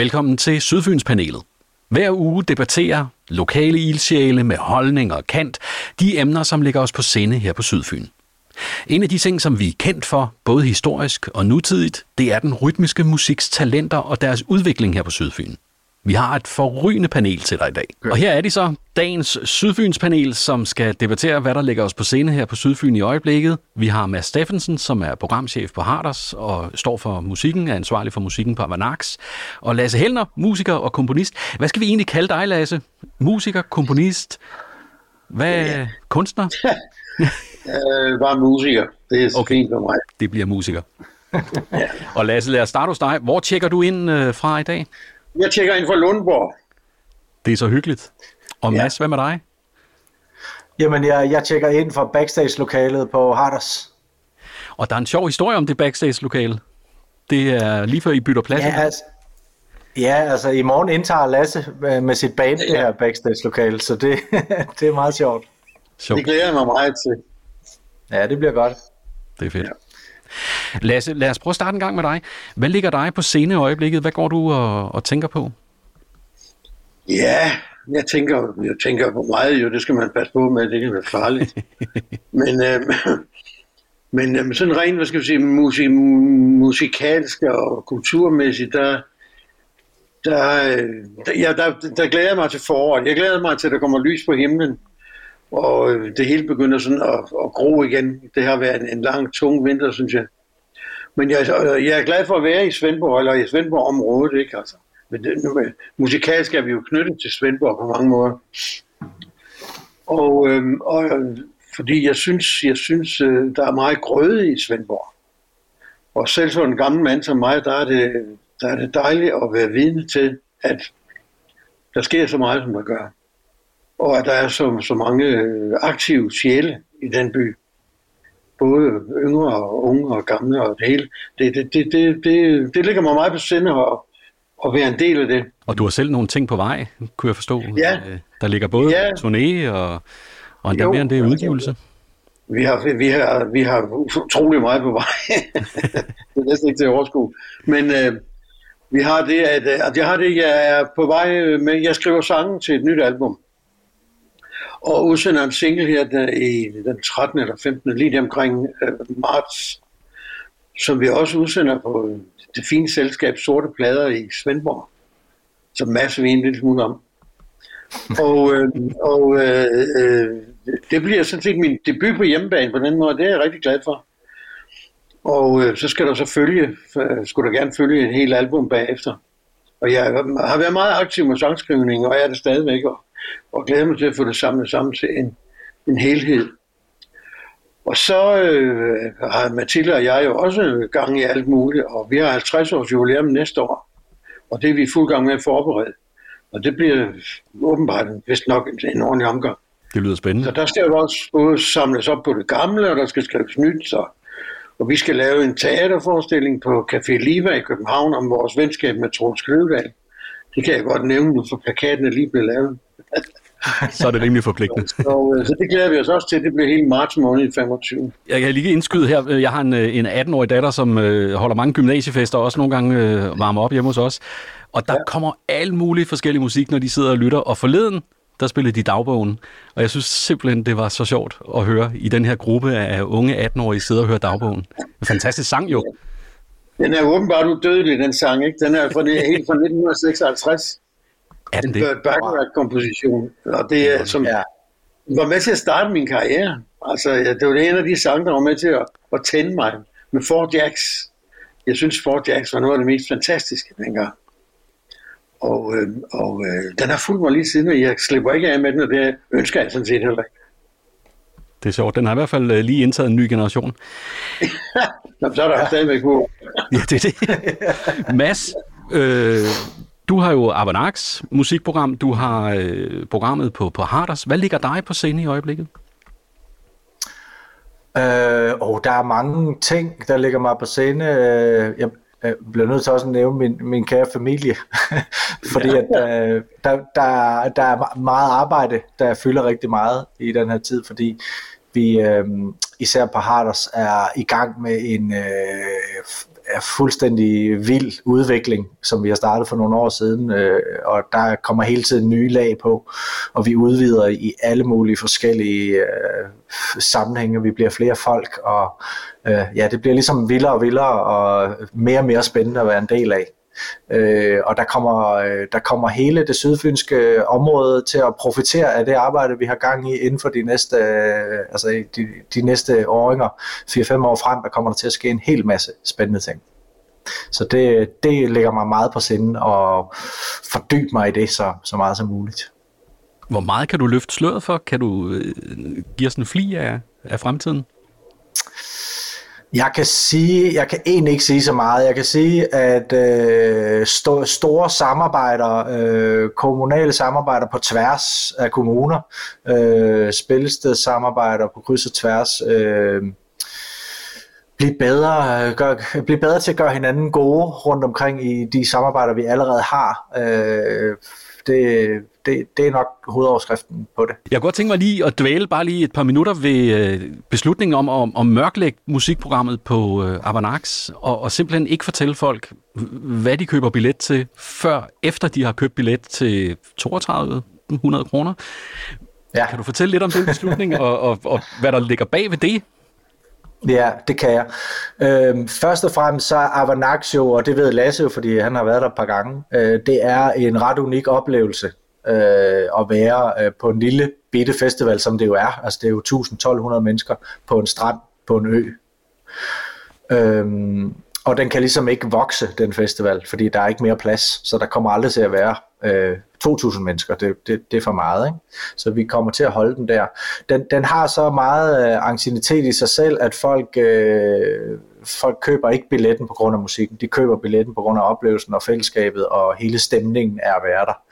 Velkommen til Sydfynspanelet. Hver uge debatterer lokale ildsjæle med holdning og kant de emner, som ligger os på sinde her på Sydfyn. En af de ting, som vi er kendt for, både historisk og nutidigt, det er den rytmiske musiks talenter og deres udvikling her på Sydfyn. Vi har et forrygende panel til dig i dag. Og her er de så, dagens Sydfyns panel, som skal debattere, hvad der ligger os på scene her på Sydfyn i øjeblikket. Vi har Mads Steffensen, som er programchef på Harders og står for musikken, er ansvarlig for musikken på Avanax. Og Lasse Helner, musiker og komponist. Hvad skal vi egentlig kalde dig, Lasse? Musiker, komponist? Hvad ja. kunstner? øh, bare musiker. Det er okay. fint for mig. Det bliver musiker. ja. Og Lasse, lad os starte hos dig. Hvor tjekker du ind øh, fra i dag? Jeg tjekker ind fra Lundborg. Det er så hyggeligt. Og Mads, ja. hvad med dig? Jamen, jeg, jeg tjekker ind fra backstage-lokalet på Harders. Og der er en sjov historie om det backstage-lokale. Det er lige før I bytter plads. Ja, altså, ja, altså i morgen indtager Lasse med sit band ja. det her backstage-lokale, så det, det er meget sjovt. sjovt. Det glæder jeg mig meget til. Ja, det bliver godt. Det er fedt. Ja. Lasse, lad os prøve at starte en gang med dig. Hvad ligger dig på scene i øjeblikket? Hvad går du og, og tænker på? Ja, jeg tænker, jeg tænker på meget jo, det skal man passe på med, det kan være farligt. men øh, men øh, sådan rent, hvad skal vi sige, musik, musikalsk og kulturmæssigt, der, der, der, ja, der, der glæder jeg mig til foråret. Jeg glæder mig til, at der kommer lys på himlen, og øh, det hele begynder sådan at, at gro igen. Det har været en, en lang, tung vinter, synes jeg. Men jeg, øh, jeg er glad for at være i Svendborg, eller i Svendborg-området, ikke altså. Men det, nu, øh, musikalsk er vi jo knyttet til Svendborg på mange måder. Og, øhm, og fordi jeg synes, jeg synes der er meget grøde i Svendborg. Og selv for en gammel mand som mig, der er det, der er det dejligt at være vidne til, at der sker så meget, som der gør. Og at der er så, så mange øh, aktive sjæle i den by både yngre og unge og gamle og det hele. Det, det, det, det, det, det ligger mig meget på sinde at, at være en del af det. Og du har selv nogle ting på vej, kunne jeg forstå. Ja. Øh, der ligger både ja. turné og, og endda mere end det udgivelse. Vi har, vi har, vi har utrolig meget på vej. det er næsten ikke til at overskue. Men øh, vi har det, at, at jeg har det, jeg er på vej med, jeg skriver sange til et nyt album og udsender en single her der, i den 13. eller 15. lige omkring øh, marts, som vi også udsender på det fine selskab Sorte Plader i Svendborg, som masser vi en lille smule om. og øh, og øh, øh, det bliver sådan set min debut på hjemmebane på den måde, det er jeg rigtig glad for. Og øh, så skal der så følge, øh, skulle der gerne følge et helt album bagefter. Og jeg har været meget aktiv med sangskrivning, og jeg er det stadigvæk. Og og glæder mig til at få det samlet sammen til en, en helhed. Og så øh, har Mathilde og jeg jo også gang i alt muligt, og vi har 50 års jubilæum næste år, og det er vi fuld gang med at forberede. Og det bliver åbenbart vist nok en ordentlig omgang. Det lyder spændende. Så der skal jo også både samles op på det gamle, og der skal skrives nyt, så, og vi skal lave en teaterforestilling på Café Liva i København om vores venskab med Troels Kløvedal. Det kan jeg godt nævne nu, for plakaten er lige blevet lavet. så er det rimelig forpligtende. så, øh, så det glæder vi os også til. Det bliver hele marts måned i 25. Jeg kan lige indskyde her. Jeg har en, øh, en 18-årig datter, som øh, holder mange gymnasiefester, og også nogle gange øh, varmer op hjemme hos os. Og der ja. kommer al mulig forskellig musik, når de sidder og lytter. Og forleden, der spillede de dagbogen. Og jeg synes simpelthen, det var så sjovt at høre i den her gruppe af unge 18-årige sidde og høre dagbogen. En fantastisk sang jo. Den er åbenbart udødelig, den sang, ikke? Den er fra, det, helt fra 1956. Er den det? En Bacharach-komposition, og det er som ja. var med til at starte min karriere. Altså, det var det en af de sange, der var med til at, at tænde mig med Four Jacks. Jeg synes, Four Jacks var noget af det mest fantastiske dengang. Og, øh, og øh, den har fulgt mig lige siden, og jeg slipper ikke af med den, og det ønsker jeg sådan set heller ikke. Det er sjovt. Den har i hvert fald øh, lige indtaget en ny generation. Nå, så er der ja. stadigvæk på. ja, det er det. Mads, øh, du har jo Avanax musikprogram, du har øh, programmet på, på Harders. Hvad ligger dig på scenen i øjeblikket? Øh, og der er mange ting, der ligger mig på scene. Øh, jeg bliver nødt til også at nævne min, min kære familie, fordi ja. at, øh, der, der, der er meget arbejde, der fylder rigtig meget i den her tid, fordi vi øh, især på Harders er i gang med en, øh, er fuldstændig vild udvikling, som vi har startet for nogle år siden, øh, og der kommer hele tiden nye lag på, og vi udvider i alle mulige forskellige øh, sammenhænge, vi bliver flere folk, og øh, ja, det bliver ligesom vildere og vildere, og mere og mere spændende at være en del af. Øh, og der kommer, øh, der kommer hele det sydfynske område til at profitere af det arbejde, vi har gang i inden for de næste, øh, altså de, de næste åringer, 4-5 år frem, der kommer der til at ske en hel masse spændende ting. Så det, det ligger mig meget på sinde og fordybe mig i det så, så meget som muligt. Hvor meget kan du løfte sløret for? Kan du øh, give os en fli af, af fremtiden? Jeg kan sige, jeg kan egentlig ikke sige så meget. Jeg kan sige, at øh, st- store samarbejder, øh, kommunale samarbejder på tværs af kommuner, øh, spillestedssamarbejder på kryds og tværs, øh, blive bedre, øh, gør, blive bedre til at gøre hinanden gode rundt omkring i de samarbejder, vi allerede har. Øh, det, det, det er nok hovedoverskriften på det. Jeg kunne godt tænke mig lige at dvæle bare lige et par minutter ved øh, beslutningen om at om mørklægge musikprogrammet på øh, Avanax, og, og simpelthen ikke fortælle folk, hvad de køber billet til, før efter de har købt billet til 3200 kroner. Ja. Kan du fortælle lidt om den beslutning, og, og, og hvad der ligger bag ved det? Ja, det kan jeg. Øhm, først og fremmest så er Avanax jo, og det ved Lasse jo, fordi han har været der et par gange, øh, det er en ret unik oplevelse øh, at være øh, på en lille bitte festival, som det jo er. Altså det er jo 1200 mennesker på en strand på en ø. Øhm, og den kan ligesom ikke vokse, den festival, fordi der er ikke mere plads, så der kommer aldrig til at være øh, 2.000 mennesker. Det, det, det er for meget, ikke? Så vi kommer til at holde den der. Den, den har så meget øh, angstinitet i sig selv, at folk, øh, folk køber ikke billetten på grund af musikken. De køber billetten på grund af oplevelsen og fællesskabet og hele stemningen er at være der.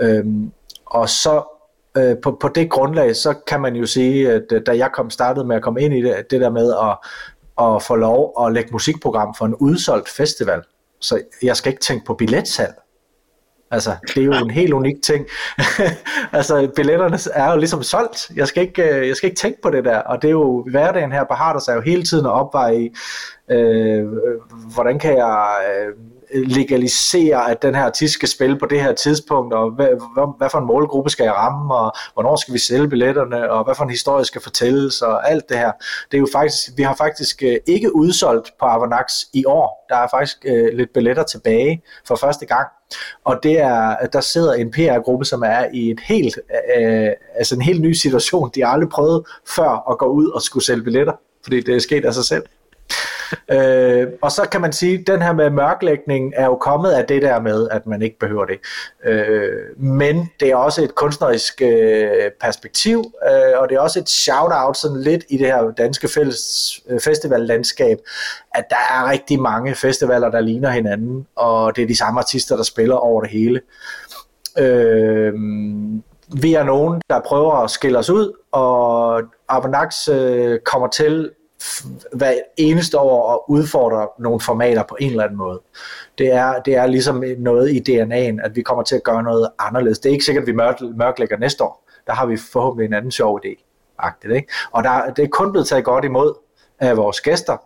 Øhm, og så øh, på, på det grundlag, så kan man jo sige, at øh, da jeg kom startede med at komme ind i det, det der med at, at få lov at lægge musikprogram for en udsolgt festival, så jeg skal ikke tænke på billetsal. Altså, det er jo en helt unik ting. altså, billetterne er jo ligesom solgt. Jeg skal, ikke, øh, jeg skal ikke tænke på det der. Og det er jo hverdagen her på Harders er jo hele tiden at opveje i, øh, øh, hvordan kan jeg øh, legalisere, at den her artist skal spille på det her tidspunkt, og hvad, hvad, hvad for en målgruppe skal jeg ramme, og hvornår skal vi sælge billetterne, og hvad for en historie skal fortælles, og alt det her. Det er jo faktisk, vi har faktisk øh, ikke udsolgt på Avanax i år. Der er faktisk øh, lidt billetter tilbage for første gang. Og det er, der sidder en PR-gruppe, som er i et helt, øh, altså en helt ny situation. De har aldrig prøvet før at gå ud og skulle sælge billetter, fordi det er sket af sig selv øh, og så kan man sige, at den her med mørklægning er jo kommet af det der med, at man ikke behøver det. Øh, men det er også et kunstnerisk øh, perspektiv, øh, og det er også et shout-out sådan lidt i det her danske fælles øh, festivallandskab, at der er rigtig mange festivaler, der ligner hinanden, og det er de samme artister, der spiller over det hele. Øh, vi er nogen, der prøver at skille os ud, og Abanax øh, kommer til hver eneste år og udfordrer nogle formater på en eller anden måde. Det er, det er ligesom noget i DNA'en, at vi kommer til at gøre noget anderledes. Det er ikke sikkert, at vi mørk, mørklægger næste år. Der har vi forhåbentlig en anden sjov idé. Agtigt, ikke? Og der, det er kun blevet taget godt imod af vores gæster.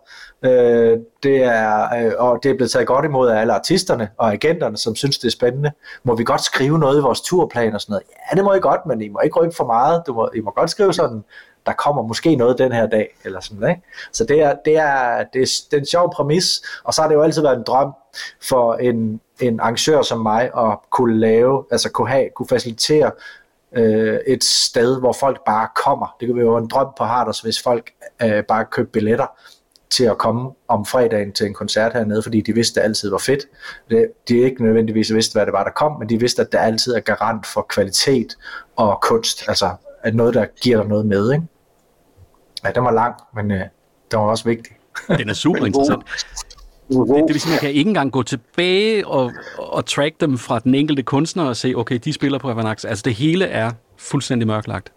Øh, det er, øh, og det er blevet taget godt imod af alle artisterne og agenterne, som synes, det er spændende. Må vi godt skrive noget i vores turplan og sådan noget? Ja, det må I godt, men I må ikke rykke for meget. Du må, I må godt skrive sådan der kommer måske noget den her dag, eller sådan, ikke? Så det er, det er, det er, det er en sjov præmis, og så har det jo altid været en drøm for en, en arrangør som mig at kunne lave, altså kunne have, kunne facilitere øh, et sted, hvor folk bare kommer. Det kan være en drøm på Harders, hvis folk øh, bare købte billetter til at komme om fredagen til en koncert hernede, fordi de vidste, at det altid var fedt. Det, de ikke nødvendigvis vidste, hvad det var, der kom, men de vidste, at der altid er garant for kvalitet og kunst, altså at noget, der giver dig noget med. Ikke? Ja, den var lang, men øh, den var også vigtig. Den er super interessant. Det, det vil sige, at man kan ikke engang gå tilbage og, og track dem fra den enkelte kunstner og se, okay, de spiller på Avanax. Altså det hele er fuldstændig mørklagt.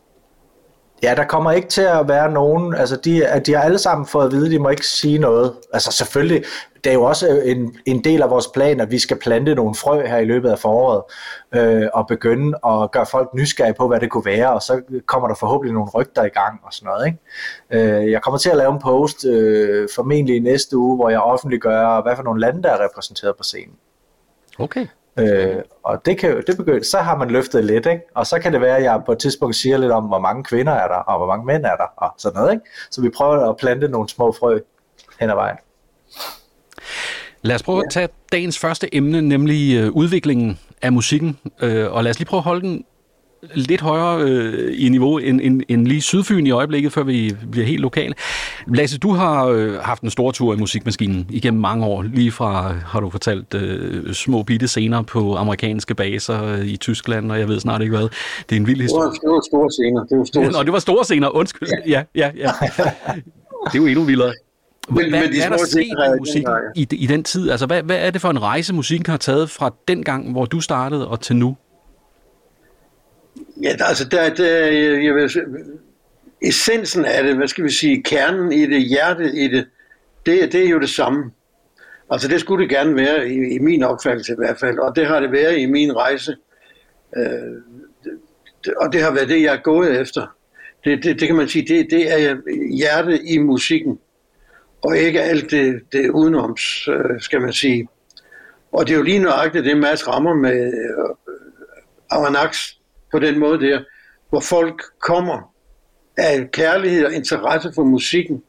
Ja, der kommer ikke til at være nogen, altså de, de har alle sammen fået at vide, at de må ikke sige noget. Altså selvfølgelig, det er jo også en, en del af vores plan, at vi skal plante nogle frø her i løbet af foråret, øh, og begynde at gøre folk nysgerrige på, hvad det kunne være, og så kommer der forhåbentlig nogle rygter i gang og sådan noget. Ikke? Øh, jeg kommer til at lave en post øh, formentlig næste uge, hvor jeg offentliggør, hvad for nogle lande, der er repræsenteret på scenen. Okay. Øh, og det kan det begynder, så har man løftet lidt, ikke? og så kan det være, at jeg på et tidspunkt siger lidt om, hvor mange kvinder er der, og hvor mange mænd er der, og sådan noget. Ikke? Så vi prøver at plante nogle små frø hen ad vejen. Lad os prøve at tage dagens første emne, nemlig øh, udviklingen af musikken, øh, og lad os lige prøve at holde den lidt højere øh, i niveau end, end, end lige Sydfyn i øjeblikket, før vi bliver helt lokale. Lasse, du har øh, haft en stor tur i musikmaskinen igennem mange år. Lige fra, har du fortalt, øh, små bitte scener på amerikanske baser øh, i Tyskland, og jeg ved snart ikke hvad. Det er en vild historie. Det var store scener. Det var store scener. Nå, det var store scener. Undskyld. Ja, ja, ja. Det er jo endnu vildere. Hvad, men, hvad, hvad er der sket i musikken i, i den tid? Altså, hvad, hvad er det for en rejse, musikken har taget fra den gang, hvor du startede, og til nu? Ja, altså, der, der, jeg vil, essensen af det, hvad skal vi sige, kernen i det, hjertet i det, det, det er jo det samme. Altså det skulle det gerne være, i, i min opfattelse i hvert fald, og det har det været i min rejse. Øh, det, og det har været det, jeg er gået efter. Det, det, det kan man sige, det, det er hjertet i musikken og ikke alt det, det udenoms, øh, skal man sige. Og det er jo lige nøjagtigt det, Mads rammer med øh, Avanax på den måde der, hvor folk kommer af kærlighed og interesse for musikken,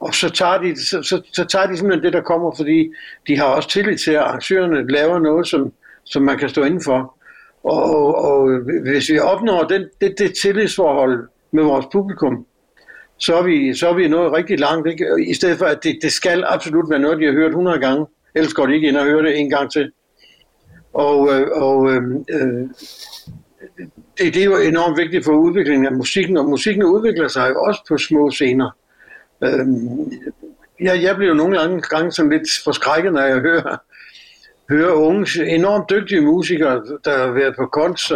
og så tager, de, så, så, så tager de simpelthen det, der kommer, fordi de har også tillid til, at arrangørerne laver noget, som, som man kan stå indenfor. Og, og, og hvis vi opnår den, det, det tillidsforhold med vores publikum, så er vi, så er vi nået rigtig langt. Ikke? I stedet for, at det, det skal absolut være noget, de har hørt 100 gange. Ellers går de ikke ind og hører det en gang til. Og, øh, og øh, øh, det, det er jo enormt vigtigt for udviklingen af musikken, og musikken udvikler sig jo også på små scener. Øh, jeg, jeg bliver jo nogle gange, gange sådan lidt forskrækket, når jeg hører, hører unge, enormt dygtige musikere, der har været på kunst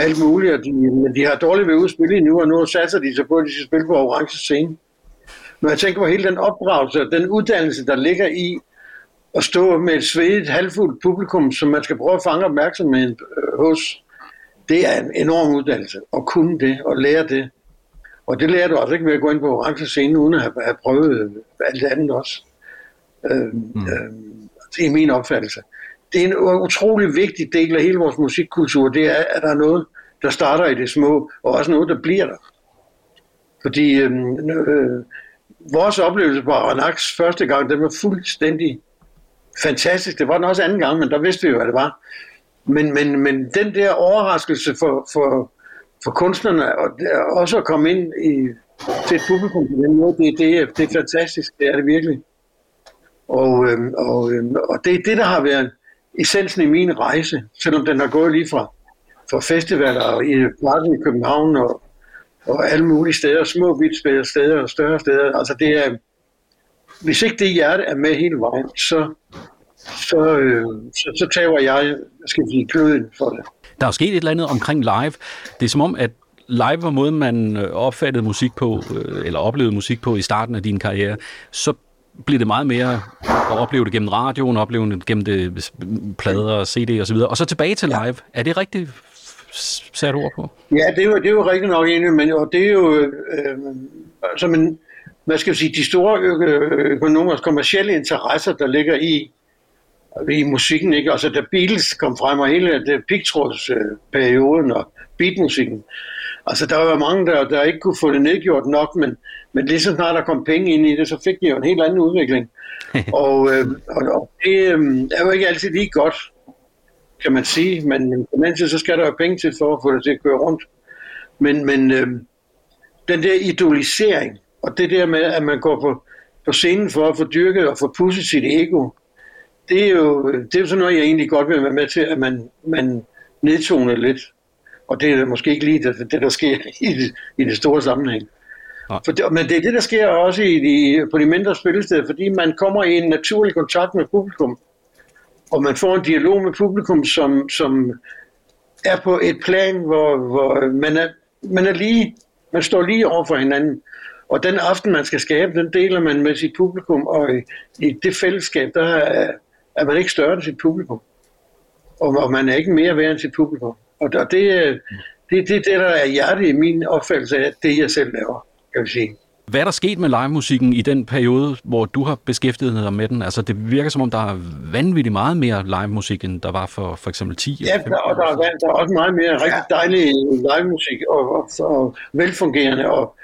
alt muligt, og de, men de har dårligt ved at spille nu, og nu satser de så på, at de skal spille på orange scene. Når jeg tænker på hele den opdragelse og den uddannelse, der ligger i at stå med et svedigt, halvfuldt publikum, som man skal prøve at fange opmærksomheden øh, hos, det er en enorm uddannelse. At kunne det, og lære det. Og det lærer du også ikke ved at gå ind på orange scene, uden at have, have prøvet alt det andet også. Øh, mm. øh, det er min opfattelse det er en utrolig vigtig del af hele vores musikkultur, det er, at der er noget, der starter i det små, og også noget, der bliver der. Fordi øh, øh, vores oplevelse på Aranax første gang, den var fuldstændig fantastisk. Det var den også anden gang, men der vidste vi jo, hvad det var. Men, men, men den der overraskelse for, for, for kunstnerne, og også at komme ind i, til et publikum på den måde, det, det, er, det er fantastisk. Det er det virkelig. Og, øh, og, øh, og det er det, der har været essensen i min rejse, selvom den har gået lige fra, fra festivaler i Parken i København og, og alle mulige steder, små vidt steder og større steder. Altså det er, hvis ikke det hjerte er med hele vejen, så, så, øh, så, så tager jeg, skal sige, kløden for det. Der er sket et eller andet omkring live. Det er som om, at live var måden, man øh, opfattede musik på, øh, eller oplevede musik på i starten af din karriere, så bliver det meget mere at opleve det gennem radioen, opleve det gennem det plader, CD og så videre. Og så tilbage til live. Er det rigtigt sat ord på? Ja, det er jo, det er jo rigtigt nok enig, men og det er jo øh, altså, men, hvad skal jeg sige, de store økonomers kommersielle interesser, der ligger i, i musikken, ikke? Altså da Beatles kom frem, og hele det pigtrådsperioden og beatmusikken, altså der var mange, der, der ikke kunne få det nedgjort nok, men men lige så snart der kom penge ind i det, så fik de jo en helt anden udvikling. og, øh, og, og det øh, er jo ikke altid lige godt, kan man sige. Men, på den så skal der jo penge til for at få det til at køre rundt. Men, men øh, den der idolisering, og det der med, at man går på, på scenen for at få dyrket og få pusset sit ego, det er jo, det er jo sådan noget, jeg egentlig godt vil være med til, at man, man nedtoner lidt. Og det er måske ikke lige det, det der sker i det, i det store sammenhæng. For det, men det er det, der sker også i de, på de mindre spillesteder, fordi man kommer i en naturlig kontakt med publikum, og man får en dialog med publikum, som, som er på et plan, hvor, hvor man, er, man er lige Man står lige over for hinanden. Og den aften, man skal skabe, den deler man med sit publikum, og i, i det fællesskab, der er, er man ikke større end sit publikum. Og, og man er ikke mere værd end sit publikum. Og, og det, det, det, det, der er hjertet i min opfattelse af det, jeg selv laver, kan vi sige. Hvad er der sket med livemusikken i den periode, hvor du har beskæftiget dig med den? Altså, det virker som om, der er vanvittigt meget mere livemusik, end der var for for eksempel 10 Ja, der, og der er, der er også meget mere rigtig dejlig livemusik og, og, og velfungerende. Og,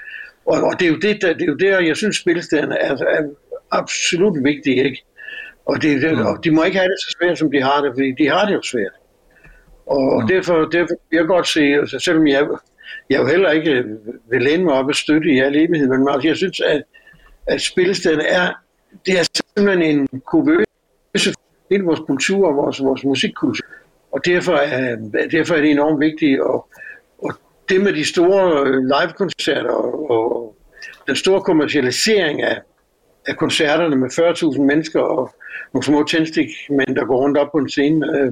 og, og det, er jo det, der, det er jo der, jeg synes, spilstederne er, er absolut vigtige. Ikke? Og, det, det, og de må ikke have det så svært, som de har det, fordi de har det jo svært. Og mm. derfor, derfor jeg godt se, altså, selvom jeg jeg jo heller ikke vil læne mig op og støtte i al evighed, men jeg synes, at, at spillestedet er, det er simpelthen en kuvøse hele vores kultur og vores, vores musikkultur. Og derfor er, derfor er det enormt vigtigt. Og, og det med de store live-koncerter og, og den store kommercialisering af, af koncerterne med 40.000 mennesker og nogle små tændstikmænd, der går rundt op på en scene. Øh,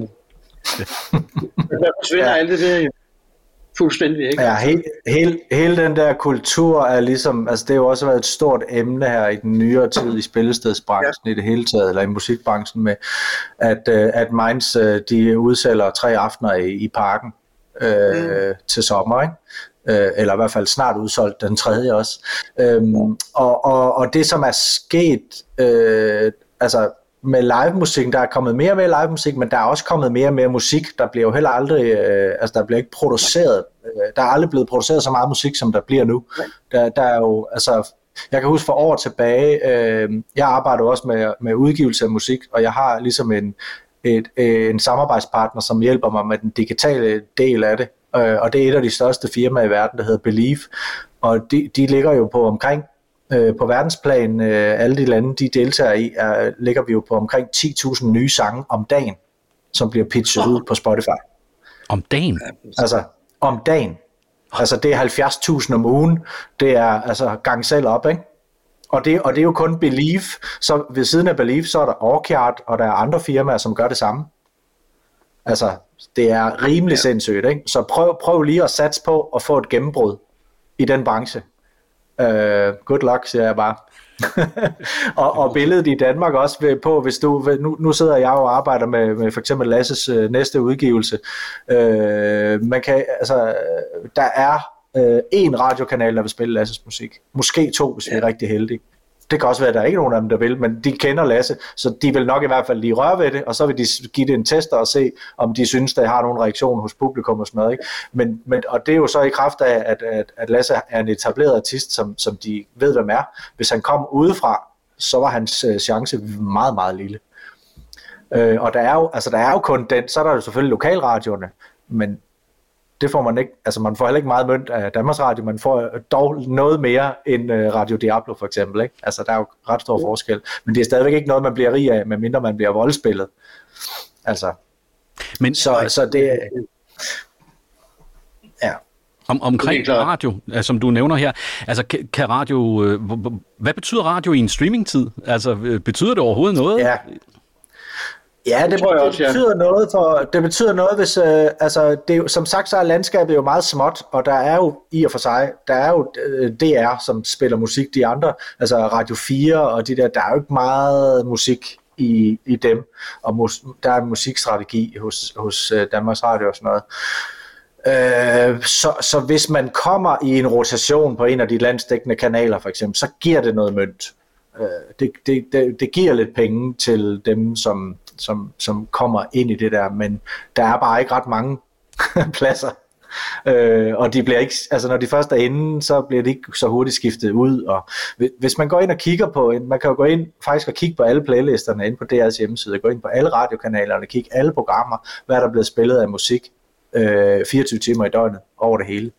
der forsvinder ja. alt det der. Fuldstændig, ikke? Ja, hele, hele, hele den der kultur er ligesom, altså det har jo også været et stort emne her i den nyere tid i spillestedsbranchen ja. i det hele taget, eller i musikbranchen med, at, uh, at Mainz, uh, de udsælger tre aftener i, i parken uh, mm. til sommer, ikke? Uh, eller i hvert fald snart udsolgt den tredje også. Um, og, og, og det som er sket, uh, altså med live musik, der er kommet mere og mere live musik, men der er også kommet mere og mere musik. Der bliver jo heller aldrig, øh, altså der bliver ikke produceret, øh, der er aldrig blevet produceret så meget musik, som der bliver nu. Der, der er jo, altså, jeg kan huske for år tilbage, øh, jeg arbejder også med, med udgivelse af musik, og jeg har ligesom en, et, øh, en samarbejdspartner, som hjælper mig med den digitale del af det, øh, og det er et af de største firmaer i verden, der hedder Believe, og de, de ligger jo på omkring Øh, på verdensplan, øh, alle de lande, de deltager i, er, ligger vi jo på omkring 10.000 nye sange om dagen, som bliver pitchet ud på Spotify. Om dagen? Altså, om dagen. Altså, det er 70.000 om ugen. Det er altså gang selv op, ikke? Og det, og det er jo kun Believe. Så ved siden af Believe, så er der Orchard, og der er andre firmaer, som gør det samme. Altså, det er rimelig ja. sindssygt, ikke? Så prøv, prøv lige at satse på at få et gennembrud i den branche. Uh, good luck, siger jeg bare. og, og billedet i Danmark også på, hvis du, nu, nu sidder jeg og arbejder med, med for eksempel Lasses uh, næste udgivelse. Uh, man kan, altså, der er uh, en radiokanal, der vil spille Lasses musik. Måske to, hvis ja. vi er rigtig heldige. Det kan også være, at der er ikke nogen af dem, der vil, men de kender Lasse, så de vil nok i hvert fald lige røre ved det, og så vil de give det en test og se, om de synes, der har nogen reaktion hos publikum og sådan noget. Ikke? Men, men, og det er jo så i kraft af, at, at, at Lasse er en etableret artist, som, som de ved, hvem er. Hvis han kom udefra, så var hans øh, chance meget, meget lille. Øh, og der er, jo, altså, der er jo kun den, så er der jo selvfølgelig lokalradioerne, men det får man ikke, altså man får heller ikke meget mønt af Danmarks Radio, man får dog noget mere end uh, Radio Diablo for eksempel, ikke? Altså der er jo ret stor forskel, men det er stadigvæk ikke noget, man bliver rig af, medmindre man bliver voldspillet. Altså, men, så, så det, ja. Om, omkring radio, altså, som du nævner her, altså kan radio, øh, hvad betyder radio i en streamingtid? Altså øh, betyder det overhovedet noget? Ja, Ja, det, det, tror jeg også, det betyder ja. noget for, det betyder noget, hvis, øh, altså, det, som sagt, så er landskabet jo meget småt, og der er jo i og for sig, der er jo øh, DR, som spiller musik, de andre, altså Radio 4 og de der, der er jo ikke meget musik i, i dem, og mus, der er musikstrategi hos, hos uh, Danmarks Radio og sådan noget. Øh, så, så hvis man kommer i en rotation på en af de landsdækkende kanaler for eksempel, så giver det noget mønt. Øh, det, det, det, det giver lidt penge til dem, som, som, som kommer ind i det der, men der er bare ikke ret mange pladser. Øh, og de bliver ikke, altså når de først er inde, så bliver de ikke så hurtigt skiftet ud. Og hvis man går ind og kigger på, man kan jo gå ind faktisk og kigge på alle playlisterne inde på DR's hjemmeside, gå ind på alle radiokanalerne, kigge alle programmer, hvad der er blevet spillet af musik øh, 24 timer i døgnet over det hele.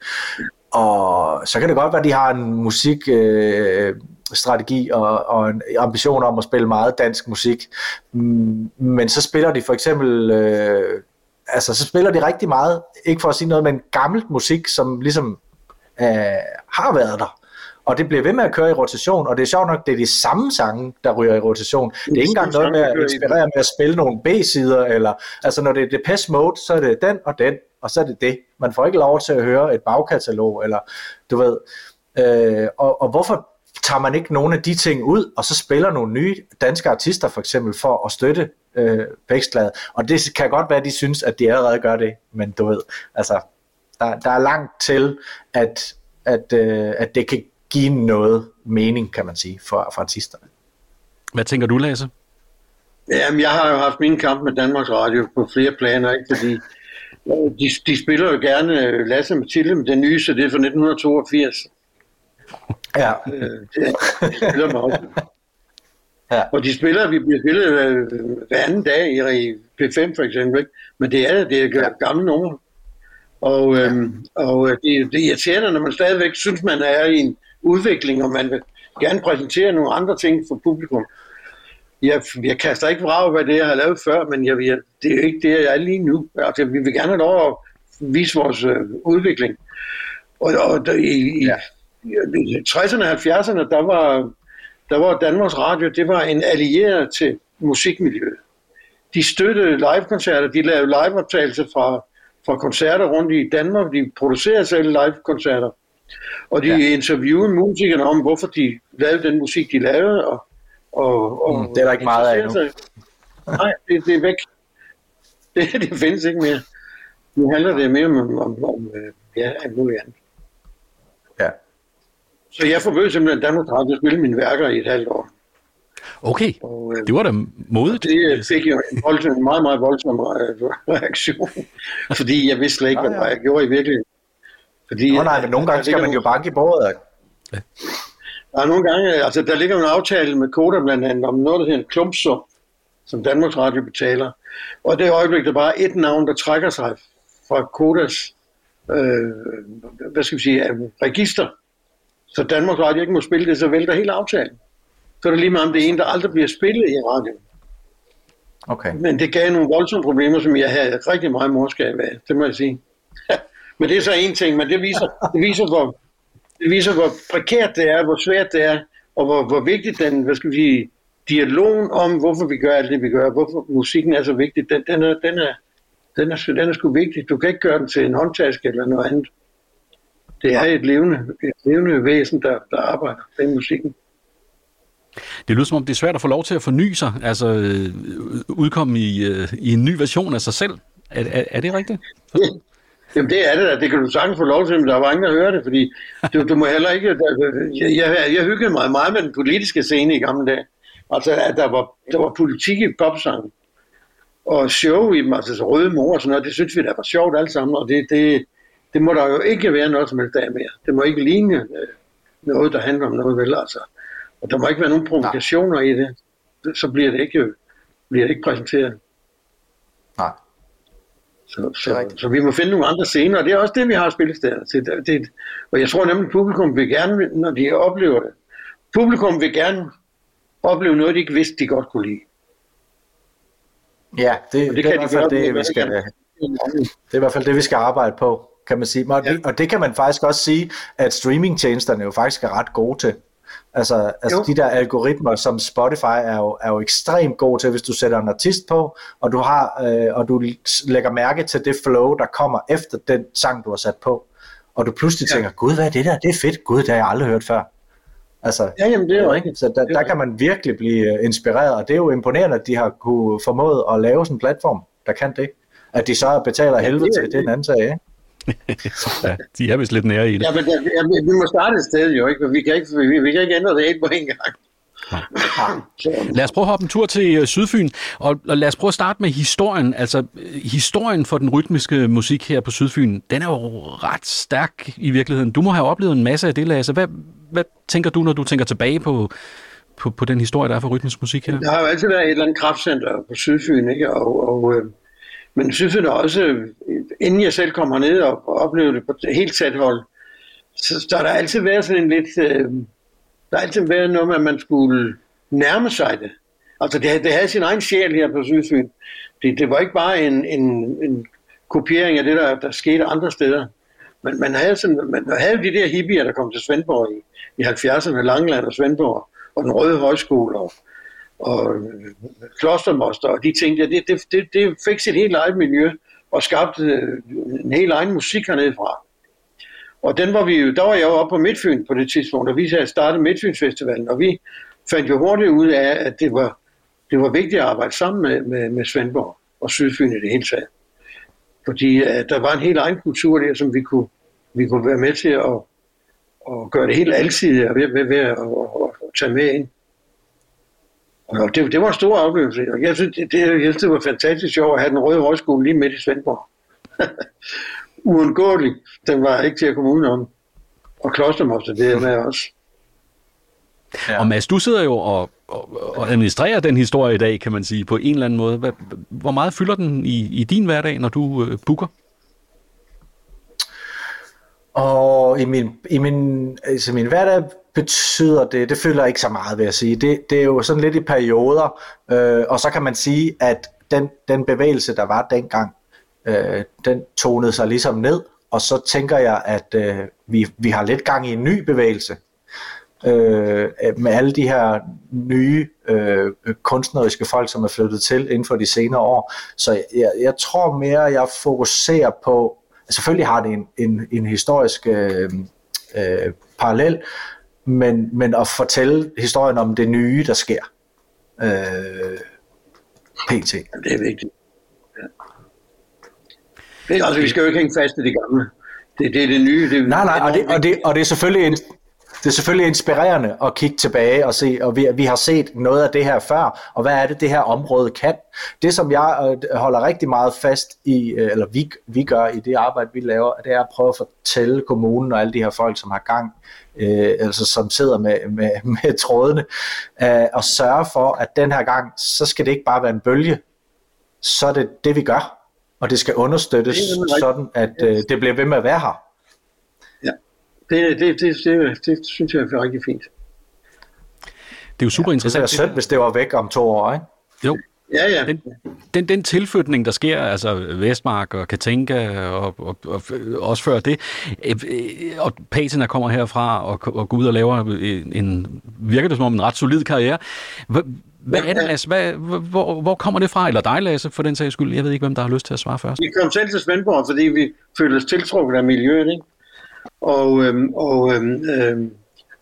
Og så kan det godt være, at de har en musik øh, strategi og, og en ambition om at spille meget dansk musik. Mm, men så spiller de for eksempel, øh, altså så spiller de rigtig meget, ikke for at sige noget, men gammelt musik, som ligesom øh, har været der. Og det bliver ved med at køre i rotation, og det er sjovt nok, det er de samme sange, der ryger i rotation. Det er ikke engang noget med at inspirere med at spille nogle B-sider, eller altså når det er Depeche Mode, så er det den og den, og så er det det Man får ikke lov til at høre et bagkatalog, eller du ved. Øh, og, og hvorfor tager man ikke nogle af de ting ud, og så spiller nogle nye danske artister for eksempel, for at støtte øh, vækstlaget. Og det kan godt være, at de synes, at de allerede gør det, men du ved, altså, der, der er langt til, at, at, øh, at det kan give noget mening, kan man sige, for, for artisterne. Hvad tænker du, Lasse? Jamen, jeg har jo haft min kamp med Danmarks Radio på flere planer, ikke? fordi øh, de, de spiller jo gerne øh, Lasse Mathilde med den nye, så det er fra 1982. Ja. Øh, det, det spiller meget. Ja. Og de spiller, vi bliver spillet øh, hver anden dag i P5 for eksempel, ikke? men det er det er gamle numre. Og, øhm, og det, det er irriterende, når man stadigvæk synes, man er i en udvikling, og man vil gerne præsentere nogle andre ting for publikum. Jeg, jeg kaster ikke vrag, hvad det jeg har lavet før, men jeg, jeg, det er jo ikke det, jeg er lige nu. Altså, vi vil gerne have lov at vise vores øh, udvikling. Og, og der, i, ja. I 60'erne og 70'erne, der var, der var Danmarks Radio, det var en allieret til musikmiljøet. De støttede live-koncerter, de lavede live-optagelser fra, fra koncerter rundt i Danmark, de producerede selv live-koncerter. Og de ja. interviewede musikerne om, hvorfor de lavede den musik, de lavede, og, og, og mm, det er der ikke meget af nu. Nej, det, det er væk. Det, det findes ikke mere. Nu handler det mere om, om, om, om ja, alt muligt andet. Ja. Så jeg forbød simpelthen Danmark Radio at spille mine værker i et halvt år. Okay, og, øh, det var da modigt. Det fik jo en, voldsom, en meget, meget voldsom reaktion, fordi jeg vidste slet ikke, hvad jeg gjorde i virkeligheden. Fordi, Nå nej, men nogle gange skal man jo banke i bordet. Ja. Der er nogle gange, altså der ligger en aftale med Koda blandt andet om noget, der hedder en klumpsum, som Danmarks Radio betaler. Og det er øjeblik, der bare er et navn, der trækker sig fra Kodas øh, hvad skal vi sige, register. Så Danmarks Radio ikke må spille det, så vælter hele aftalen. Så er det lige meget om det er en, der aldrig bliver spillet i radio. Okay. Men det gav nogle voldsomme problemer, som jeg havde rigtig meget morskab af, det må jeg sige. men det er så en ting, men det viser, det viser hvor, det viser, hvor prekært det er, hvor svært det er, og hvor, hvor vigtigt den, hvad skal vi sige, dialogen om, hvorfor vi gør alt det, vi gør, hvorfor musikken er så vigtig, den, den, er, den, er, den, er, den er sgu vigtig. Du kan ikke gøre den til en håndtaske eller noget andet. Det er et levende, et levende væsen, der, der arbejder med musikken. Det lyder som om, det er svært at få lov til at forny sig, altså øh, udkomme i, øh, i en ny version af sig selv. Er, er, er det rigtigt? Ja. Jamen det er det da, det kan du sagtens få lov til, men der var ingen, der hører det, fordi du, du må heller ikke, jeg, jeg, jeg hyggede mig meget med den politiske scene i gamle dage. Altså at der var, der var politik i popsangen, og show i dem, altså så røde mor og sådan noget, det synes vi der var sjovt alt sammen, og det, det, det må der jo ikke være noget som helst af mere. Det må ikke ligne øh, noget, der handler om noget vel, altså. Og der må ikke være nogen provokationer Nej. i det. Så bliver det ikke, bliver det ikke præsenteret. Nej. Så, så, så vi må finde nogle andre scener, og det er også det, vi har spillesteder til. Det, det, og jeg tror nemlig, at publikum vil gerne, når de oplever det, publikum vil gerne opleve noget, de ikke vidste, de godt kunne lide. Ja, det, det, det, er i hvert fald det, vi skal, det er i hvert fald det, vi skal arbejde på, kan man sige. Og, ja. og det kan man faktisk også sige, at streamingtjenesterne jo faktisk er ret gode til. Altså, altså de der algoritmer, som Spotify er jo, er jo ekstremt gode til, hvis du sætter en artist på, og du, har, øh, og du lægger mærke til det flow, der kommer efter den sang, du har sat på. Og du pludselig ja. tænker, gud, hvad er det der? Det er fedt. Gud, det har jeg aldrig hørt før. Altså, ja, jamen, det er jo ikke. Så der, der kan man virkelig blive øh, inspireret, og det er jo imponerende, at de har kunne formået at lave sådan en platform, der kan det. At de så betaler ja, helvede til, det er en anden sag, ikke? ja, de er vist lidt nære i det. Ja, men ja, vi må starte et sted jo, ikke? Vi kan ikke, vi, vi kan ikke ændre det helt på en gang. Lad os prøve at hoppe en tur til øh, Sydfyn, og, og lad os prøve at starte med historien. Altså, historien for den rytmiske musik her på Sydfyn, den er jo ret stærk i virkeligheden. Du må have oplevet en masse af det, Lasse. Hvad, hvad tænker du, når du tænker tilbage på, på, på den historie, der er for rytmisk musik her? Der har jo altid været et eller andet kraftcenter på Sydfyn, ikke? Og, og, øh, men synes jeg da også, øh, inden jeg selv kommer ned og oplever det på helt tæt hold, så, så har der altid været sådan en lidt... Øh, der har altid været noget med, at man skulle nærme sig det. Altså det, det havde sin egen sjæl her på Sydsyn. Det, det var ikke bare en, en, en kopiering af det, der, der skete andre steder. Men man havde, sådan, man havde de der hippier, der kom til Svendborg i, i 70'erne, Langland og Svendborg, og den røde højskole, og, og klostermoster, og de ting der, det, det, det, det fik sit helt eget miljø, og skabte øh, en helt egen musik hernede fra. Og den var vi, der var jeg jo oppe på Midtfyn på det tidspunkt, og vi havde startet Midtfynsfestivalen, og vi fandt jo hurtigt ud af, at det var, det var vigtigt at arbejde sammen med, med, med Svendborg og Sydfyn i det hele taget. Fordi at der var en helt egen kultur der, som vi kunne, vi kunne være med til at, at gøre det helt alsidigt og ved, ved, ved at, at, at tage med ind. Og det, det var en stor oplevelse, og jeg synes, det, det, jeg synes, det var fantastisk sjovt at have den røde højskole lige midt i Svendborg. Uundgåeligt. Den var ikke til at komme udenom. Og klostermoster, det er med også. Ja. Og Mads, du sidder jo og, og, og administrerer den historie i dag, kan man sige, på en eller anden måde. Hvad, hvor meget fylder den i, i din hverdag, når du øh, booker? Og i min, i min, altså min hverdag betyder det, det føler ikke så meget, vil jeg sige. Det, det er jo sådan lidt i perioder, øh, og så kan man sige, at den, den bevægelse, der var dengang, øh, den tonede sig ligesom ned, og så tænker jeg, at øh, vi, vi har lidt gang i en ny bevægelse, øh, med alle de her nye øh, kunstneriske folk, som er flyttet til inden for de senere år. Så jeg, jeg tror mere, jeg fokuserer på, selvfølgelig har det en, en, en historisk øh, øh, parallel, men, men at fortælle historien om det nye, der sker. Øh, PT. Det er vigtigt. Ja. Det, altså, vi skal jo ikke hænge fast i det gamle. Det, det er det nye. Det, nej, nej, og det, og, det, og det er selvfølgelig en, det er selvfølgelig inspirerende at kigge tilbage og se, og vi, vi har set noget af det her før, og hvad er det, det her område kan. Det, som jeg øh, holder rigtig meget fast i, øh, eller vi, vi gør i det arbejde, vi laver, det er at prøve at fortælle kommunen og alle de her folk, som har gang, øh, altså som sidder med, med, med trådene, øh, og sørge for, at den her gang, så skal det ikke bare være en bølge, så er det det, vi gør, og det skal understøttes sådan, at øh, det bliver ved med at være her det, det, det, det, det synes jeg er rigtig fint. Det er jo super ja, interessant. Det er synd, hvis det var væk om to år, ikke? Jo. Ja, ja. Den, den, den tilflytning, der sker, altså Vestmark og Katinka, og, og, og, også før det, øh, og Patina kommer herfra og, og går ud og laver en, virker det som om en ret solid karriere. Hvad, er det, Lasse? Hvad, hvor, hvor kommer det fra? Eller dig, Lasse, for den sags skyld? Jeg ved ikke, hvem der har lyst til at svare først. Vi kom selv til Svendborg, fordi vi følte os tiltrukket af miljøet, ikke? Og, øhm, og øhm, øhm,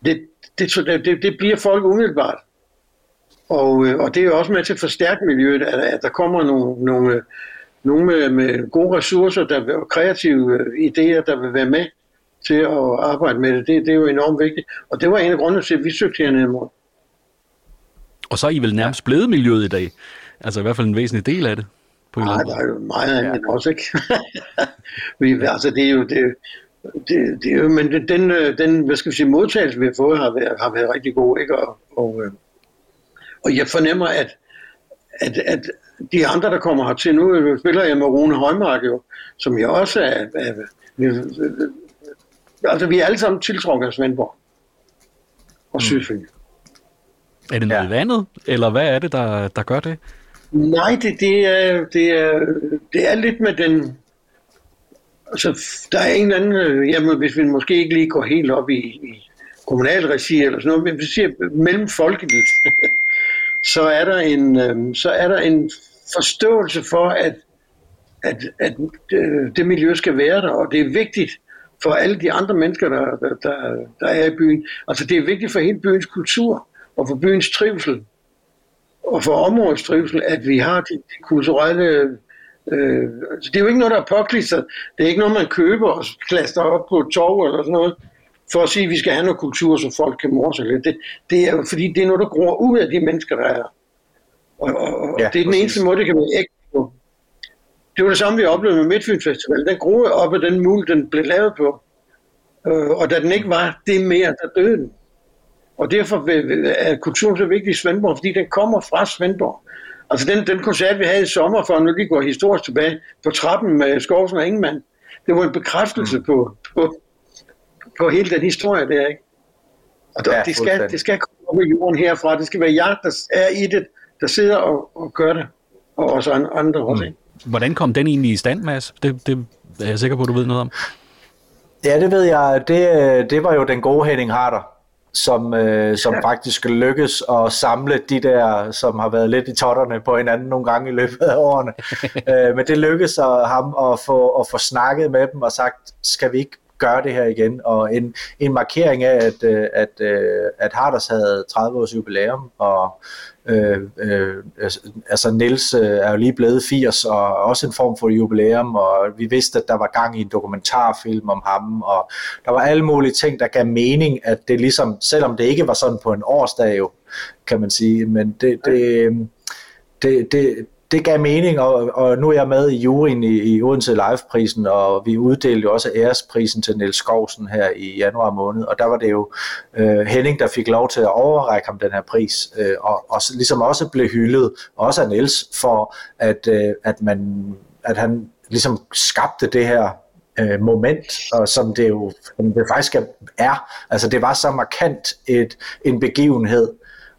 det, det, det, det bliver folk umiddelbart. Og, øh, og det er jo også med til at forstærke miljøet, at, at der kommer nogle, nogle, nogle med, med gode ressourcer der, og kreative øh, idéer, der vil være med til at arbejde med det. det. Det er jo enormt vigtigt. Og det var en af grundene til, at vi søgte hernede imod. Og så er I vel nærmest blevet miljøet i dag? Altså i hvert fald en væsentlig del af det? På Nej, der er jo meget andet ja. også, ikke? vi, altså det er jo, det, det, det, men den, øh, den, hvad skal vi sige, modtagelse, vi har fået, har været, har været rigtig god, ikke? Og, og, og jeg fornemmer, at, at, at de andre, der kommer hertil, nu spiller jeg med Rune Højmark jo, som jeg også er, er, er altså vi er alle sammen tiltrukket af Svendborg og mm. Sydfyn. Er det noget ja. vandet, eller hvad er det, der, der gør det? Nej, det, det, er, det, er, det er lidt med den, Altså, der er en eller anden, øh, jamen, hvis vi måske ikke lige går helt op i, i kommunalregi eller sådan noget, men vi siger mellem folkeligt, så er der en, øh, så er der en forståelse for, at, at, at øh, det, miljø skal være der, og det er vigtigt for alle de andre mennesker, der, der, der, der er i byen. Altså det er vigtigt for hele byens kultur, og for byens trivsel, og for områdets trivsel, at vi har de, de kulturelle Øh, så det er jo ikke noget, der er påklistret. Det er ikke noget, man køber og klaster op på et torv eller sådan noget, for at sige, at vi skal have noget kultur, så folk kan morse lidt. Det, det er fordi, det er noget, der gror ud af de mennesker, der er. Og, og ja, det er den præcis. eneste måde, det kan være ægte på. Det var det samme, vi oplevede med Midtfyns Festival. Den groede op af den mul, den blev lavet på. Øh, og da den ikke var det mere, der døde den. Og derfor er kulturen så vigtig i Svendborg, fordi den kommer fra Svendborg. Altså den, den koncert, vi havde i sommer, for nu lige går historisk tilbage, på trappen med Skovsen og Ingemann, det var en bekræftelse mm. på, på, på hele den historie der, ikke? Og der, ja, det, skal, det skal komme i jorden herfra. Det skal være jer, der er i det, der sidder og, og gør det. Og også andre også, ikke? Hvordan kom den egentlig i stand, Mads? Det, det er jeg sikker på, at du ved noget om. Ja, det ved jeg. Det, det var jo den gode Henning Harder, som, øh, som ja. faktisk lykkes at samle de der, som har været lidt i totterne på hinanden nogle gange i løbet af årene. øh, men det lykkes at, ham at få, at få snakket med dem og sagt, skal vi ikke gøre det her igen, og en, en markering af, at, øh, at, øh, at Harders havde 30 års jubilæum, og øh, øh, altså Niels øh, er jo lige blevet 80, og også en form for jubilæum, og vi vidste, at der var gang i en dokumentarfilm om ham, og der var alle mulige ting, der gav mening, at det ligesom, selvom det ikke var sådan på en årsdag jo, kan man sige, men det, det, det, det, det gav mening, og, og nu er jeg med i juryen i, i Odense Live-prisen, og vi uddelte jo også æresprisen til Niels Skovsen her i januar måned, og der var det jo øh, Henning, der fik lov til at overrække ham den her pris, øh, og, og ligesom også blev hyldet, også af Niels, for at, øh, at, man, at han ligesom skabte det her øh, moment, og som det jo som det faktisk er. Altså det var så markant et, en begivenhed,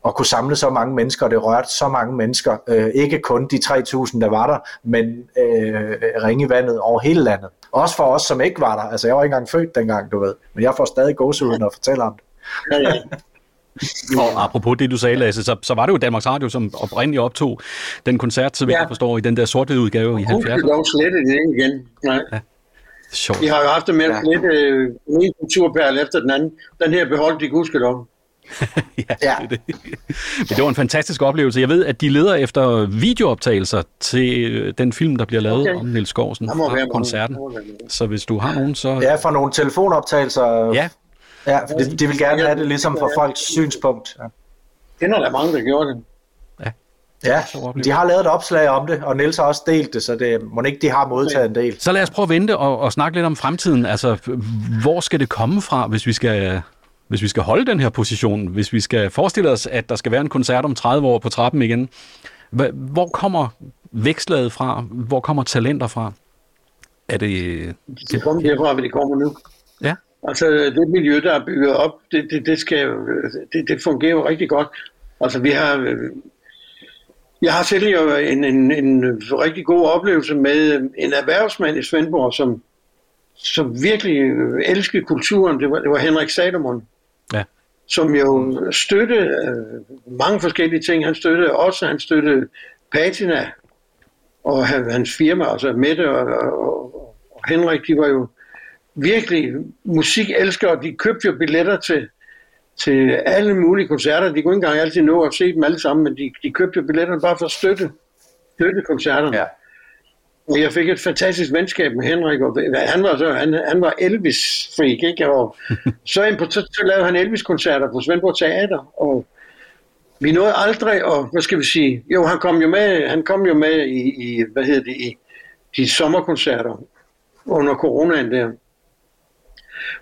at kunne samle så mange mennesker, og det rørte så mange mennesker. Øh, ikke kun de 3.000, der var der, men øh, ringe i vandet over hele landet. Også for os, som ikke var der. Altså, jeg var ikke engang født dengang, du ved. Men jeg får stadig gåsehud, når jeg fortæller om det. Ja, ja. Og apropos det, du sagde, Lasse, så, så var det jo Danmarks Radio, som oprindeligt optog den koncert, så ja. jeg forstår, i den der sorte udgave i 70'erne. Hun dog slettet det igen. Nej. Ja. Sjovt. Vi har jo haft det med ja. lidt øh, en kulturperle efter den anden. Den her beholdt de gudskelov. ja, ja. Det, det. Men det var en fantastisk oplevelse. Jeg ved, at de leder efter videooptagelser til øh, den film, der bliver lavet okay. om Niels Skovsen fra koncerten. Så hvis du har nogen, så... Ja, for nogle telefonoptagelser. Ja. Ja, for de, de vil gerne have det ligesom fra folks synspunkt. Ja. Kender der mange, der gjorde det. Ja. Ja, de har lavet et opslag om det, og Niels har også delt det, så det må ikke de har modtaget en del. Så lad os prøve at vente og, og snakke lidt om fremtiden. Altså, hvor skal det komme fra, hvis vi skal hvis vi skal holde den her position, hvis vi skal forestille os, at der skal være en koncert om 30 år på trappen igen, hvor kommer vækstlaget fra? Hvor kommer talenter fra? Er det... Det kommer derfra, hvor det kommer nu. Ja. Altså, det miljø, der er bygget op, det, det, det, skal, det, det fungerer jo rigtig godt. Altså, vi har... Jeg har selv jo en, en, en rigtig god oplevelse med en erhvervsmand i Svendborg, som, som virkelig elskede kulturen. Det var, det var Henrik Salomon som jo støttede øh, mange forskellige ting. Han støttede også, han støttede Patina og hans firma, altså Mette og, og, og Henrik, de var jo virkelig musikelskere. De købte jo billetter til, til alle mulige koncerter. De kunne ikke engang altid nå at se dem alle sammen, men de, de købte jo billetterne bare for at støtte, støtte koncerterne. Ja. Jeg fik et fantastisk venskab med Henrik, og han var, så, han, han var Elvis-freak, ikke? Og så, så, så lavede han Elvis-koncerter på Svendborg Teater, og vi nåede aldrig, og hvad skal vi sige, jo, han kom jo med, han kom jo med i, i hvad hedder det, i de sommerkoncerter under coronaen der.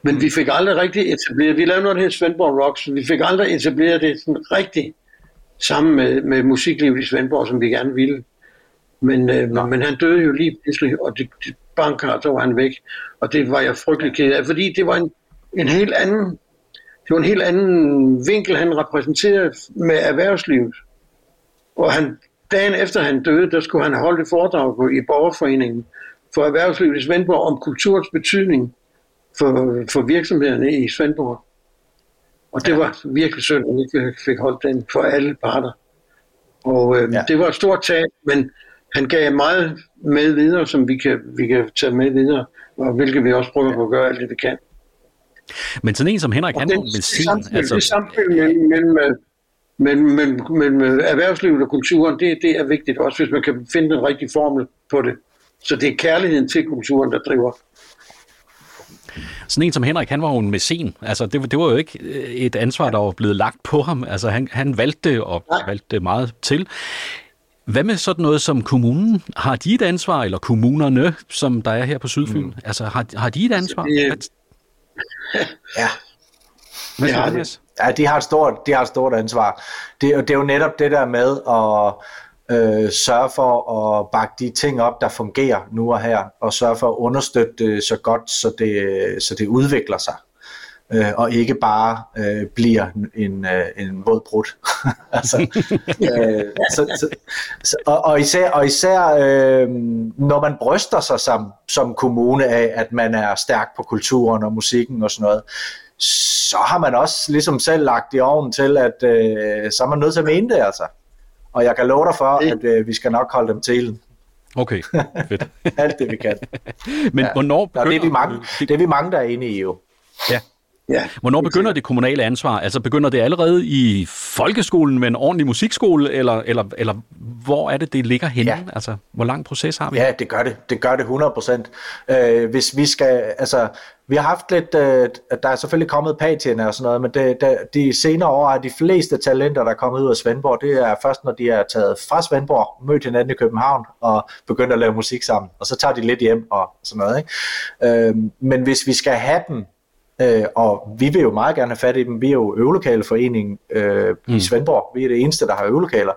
Men vi fik aldrig rigtig etableret, vi lavede noget, der hedder Svendborg Rocks, vi fik aldrig etableret det sådan rigtigt sammen med, med musiklivet i Svendborg, som vi gerne ville. Men, øh, men han døde jo lige pludselig, og det, det banker, så var han væk. Og det var jeg frygtelig ked af, fordi det var en, en helt anden, det var en helt anden vinkel, han repræsenterede med erhvervslivet. Og han, dagen efter han døde, der skulle han holde et foredrag på, i borgerforeningen for erhvervslivet i Svendborg om kulturens betydning for, for virksomhederne i Svendborg. Og det var virkelig synd, at vi ikke fik holdt den for alle parter. Og øh, ja. det var et stort tab, men han gav meget med videre, som vi kan, vi kan tage med videre, og hvilket vi også prøver på at gøre alt det, vi kan. Men sådan en som Henrik, han vil sige... Altså... Det samspil mellem, mellem, mellem, mellem, mellem erhvervslivet og kulturen, det, det er vigtigt, også hvis man kan finde den rigtige formel på det. Så det er kærligheden til kulturen, der driver. Sådan en som Henrik, han var jo en messin. Altså, det, det var jo ikke et ansvar, der var blevet lagt på ham. Altså, han, han valgte det og valgte det meget til. Hvad med sådan noget som kommunen? Har de et ansvar, eller kommunerne, som der er her på Sydfyn? Mm. Altså, har, har de et ansvar? Det, ja. Hvad ja, det, ja, de har et stort, de har et stort ansvar. Det, det er jo netop det der med at øh, sørge for at bakke de ting op, der fungerer nu og her, og sørge for at understøtte det så godt, så det, så det udvikler sig øh, og ikke bare øh, bliver en, øh, en våd brud. altså, øh, så, så, så, og, og især, og især øh, når man bryster sig som, som kommune af, at man er stærk på kulturen og musikken og sådan noget, så har man også ligesom selv lagt i ovnen til, at øh, så er man nødt til at mene det altså. Og jeg kan love dig for, at øh, vi skal nok holde dem til. Okay, fedt. Alt det vi kan. Men ja. hvornår begynder... det, er vi mange, det er vi mange, der er inde i jo. Ja. Ja, Hvornår begynder det kommunale ansvar? Altså begynder det allerede i folkeskolen med en ordentlig musikskole, eller, eller, eller hvor er det, det ligger henne? Ja. Altså, hvor lang proces har vi? Ja, det gør det. Det gør det 100 procent. Øh, hvis vi skal, altså, vi har haft lidt, øh, der er selvfølgelig kommet patierne og sådan noget, men det, det, de senere år er de fleste talenter, der er kommet ud af Svendborg, det er først, når de er taget fra Svendborg, mødt hinanden i København og begyndt at lave musik sammen, og så tager de lidt hjem og sådan noget. Ikke? Øh, men hvis vi skal have dem Øh, og vi vil jo meget gerne have fat i dem. Vi er jo øvelokaleforeningen øh, mm. i Svendborg. Vi er det eneste, der har øvelokaler.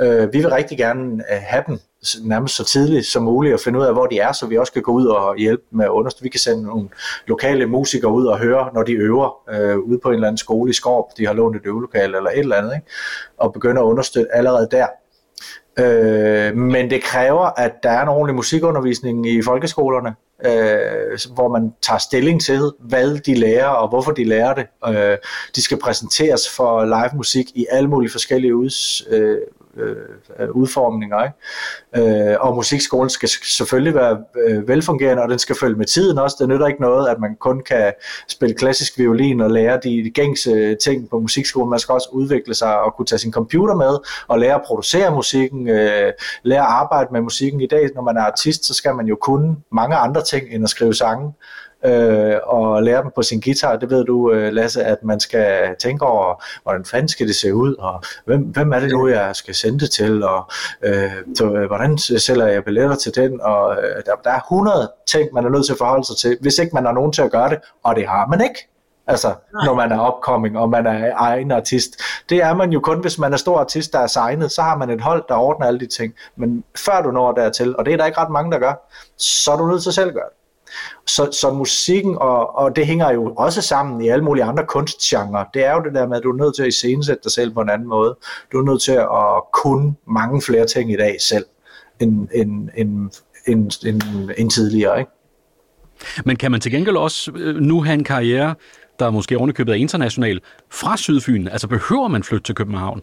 Øh, vi vil rigtig gerne øh, have dem nærmest så tidligt som muligt og finde ud af, hvor de er, så vi også kan gå ud og hjælpe med at understøtte. Vi kan sende nogle lokale musikere ud og høre, når de øver øh, ude på en eller anden skole i Skorp, de har lånt et øvelokale eller et eller andet, ikke? og begynde at understøtte allerede der. Øh, men det kræver, at der er en ordentlig musikundervisning i folkeskolerne, øh, hvor man tager stilling til, hvad de lærer og hvorfor de lærer det. Øh, de skal præsenteres for live musik i alle mulige forskellige uds, øh, øh, udformninger. Ikke? Øh, og musikskolen skal selvfølgelig være øh, velfungerende, og den skal følge med tiden også. Det nytter ikke noget, at man kun kan spille klassisk violin og lære de, gængse øh, ting på musikskolen. Man skal også udvikle sig og kunne tage sin computer med og lære at producere musikken, øh, lære at arbejde med musikken. I dag, når man er artist, så skal man jo kunne mange andre ting end at skrive sange øh, og lære dem på sin guitar. Det ved du, øh, Lasse, at man skal tænke over, hvordan fanden skal det se ud, og hvem, hvem er det nu, jeg skal sende det til, og øh, så, øh, hvordan sælger jeg billetter til den, og øh, der, der er 100 ting, man er nødt til at forholde sig til, hvis ikke man har nogen til at gøre det, og det har man ikke. Altså, Nej. når man er opkoming, og man er egen artist. Det er man jo kun, hvis man er stor artist, der er signet, så har man et hold, der ordner alle de ting. Men før du når dertil, og det er der ikke ret mange, der gør, så er du nødt til selv at gøre det. Så, så musikken, og, og det hænger jo også sammen i alle mulige andre kunstgenre, det er jo det der med, at du er nødt til at iscenesætte dig selv på en anden måde. Du er nødt til at kunne mange flere ting i dag selv, end, end, end, end, end, end tidligere. Ikke? Men kan man til gengæld også øh, nu have en karriere, der måske ovenikøbet er international, fra Sydfyn? Altså behøver man flytte til København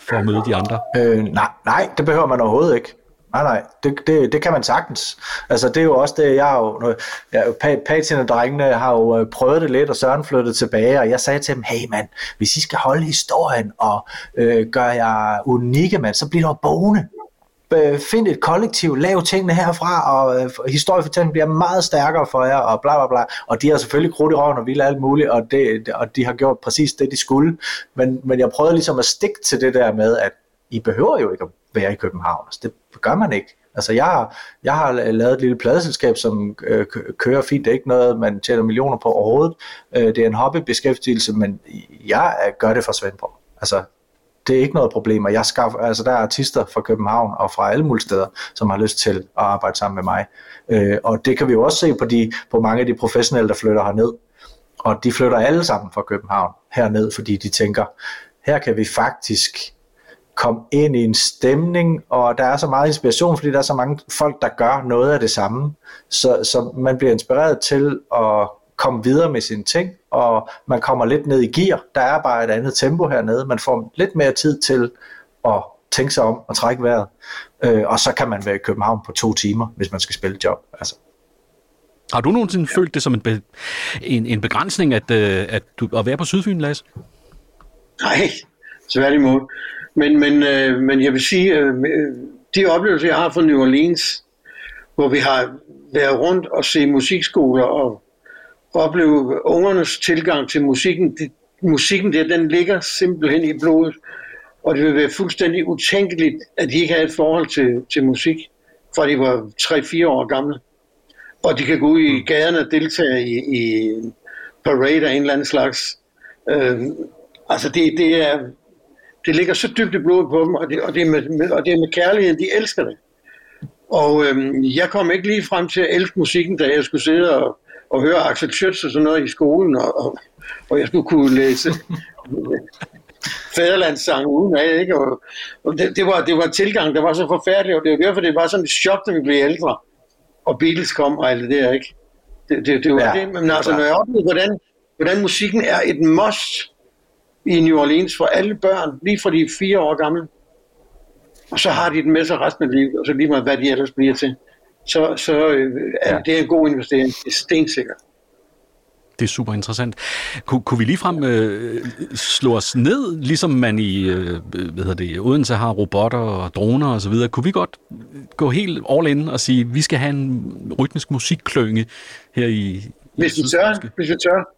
for at møde de andre? Øh, nej, nej, det behøver man overhovedet ikke. Nej, nej, det, det, det kan man sagtens. Altså, det er jo også det, jeg har jo, jeg, Patin og drengene har jo øh, prøvet det lidt, og Søren flyttede tilbage, og jeg sagde til dem, hey mand, hvis I skal holde historien og øh, gøre jer unikke, mand, så bliver der boende. Øh, find et kollektiv, lav tingene herfra, og øh, historiefortællingen bliver meget stærkere for jer, og bla bla bla. Og de har selvfølgelig krudt i røven og ville alt muligt, og, det, og de har gjort præcis det, de skulle. Men, men jeg prøvede ligesom at stikke til det der med, at I behøver jo ikke at være i København. Altså, det gør man ikke. Altså jeg, har, jeg har lavet et lille pladeselskab, som øh, kører fint. Det er ikke noget, man tjener millioner på overhovedet. Øh, det er en hobbybeskæftigelse, men jeg gør det for Svendborg. Altså det er ikke noget problem, og jeg skaffer, altså der er artister fra København og fra alle mulige steder, som har lyst til at arbejde sammen med mig. Øh, og det kan vi jo også se på, de, på mange af de professionelle, der flytter herned. Og de flytter alle sammen fra København herned, fordi de tænker, her kan vi faktisk komme ind i en stemning, og der er så meget inspiration, fordi der er så mange folk, der gør noget af det samme. Så, så man bliver inspireret til at komme videre med sine ting, og man kommer lidt ned i gear. Der er bare et andet tempo hernede. Man får lidt mere tid til at tænke sig om og trække vejret. Øh, og så kan man være i København på to timer, hvis man skal spille et job. Altså. Har du nogensinde ja. følt det som en, be, en, en begrænsning at, øh, at, du, at være på Sydfyn, Lasse? Nej, tværtimod. Men, men, øh, men jeg vil sige, øh, de oplevelser, jeg har fra New Orleans, hvor vi har været rundt og se musikskoler og opleve ungernes tilgang til musikken, det, musikken der, den ligger simpelthen i blodet, og det vil være fuldstændig utænkeligt, at de ikke har et forhold til, til musik, fra de var 3-4 år gamle. Og de kan gå ud i gaderne og deltage i, i parade af en eller anden slags. Øh, altså det, det er det ligger så dybt i blodet på dem, og det, og det, er, med, og det er med kærlighed, de elsker det. Og øhm, jeg kom ikke lige frem til at elske musikken, da jeg skulle sidde og, og høre Axel Schütz og sådan noget i skolen, og, og, og jeg skulle kunne læse fæderlandssang uden af, ikke? Og, og det, det, var, det var en tilgang, der var så forfærdelig, og det var derfor, det var sådan et chok, da vi blev ældre, og Beatles kom og alt det der, ikke? Det, det, det var ja, det, men altså, når jeg oplevede, hvordan hvordan musikken er et must i New Orleans for alle børn, lige fra de er fire år gamle. Og så har de den med sig resten af livet, og så lige meget hvad de ellers bliver til. Så, så øh, ja. det er en god investering, det er stensikkert. Det er super interessant. Kun, kunne vi ligefrem øh, slå os ned, ligesom man i øh, hvad hedder det, Odense har robotter og droner og så videre. Kunne vi godt gå helt all in og sige, vi skal have en rytmisk musikklønge her i... Hvis vi tør, hvis vi tør,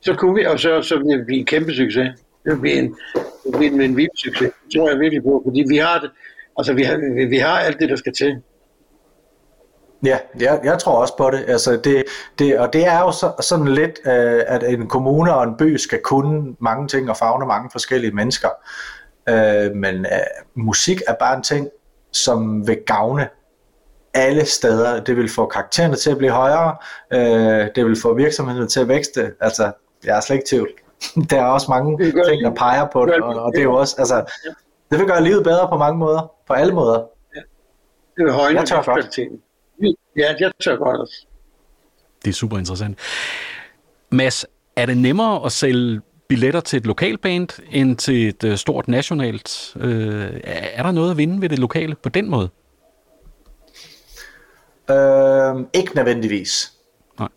så kunne vi, og så, så vil det blive en kæmpe succes. Det vil blive en, det vil blive en, en vild succes. Det tror jeg virkelig på, fordi vi har det, altså vi har, vi, vi har alt det, der skal til. Ja, jeg, jeg tror også på det. Altså det, det og det er jo så, sådan lidt, øh, at en kommune og en by skal kunne mange ting og fagne mange forskellige mennesker. Øh, men øh, musik er bare en ting, som vil gavne alle steder. Det vil få karaktererne til at blive højere. Øh, det vil få virksomhederne til at vækste. Altså, jeg er slet ikke tvivl. Der er også mange ting, der peger på det, og, og det er jo også, altså, det vil gøre livet bedre på mange måder, på alle måder. Det vil højne kvaliteten. Ja, jeg tør godt også. Det er super interessant. Mads, er det nemmere at sælge billetter til et lokalband end til et uh, stort nationalt? Uh, er der noget at vinde ved det lokale på den måde? Øh, ikke nødvendigvis. Nej.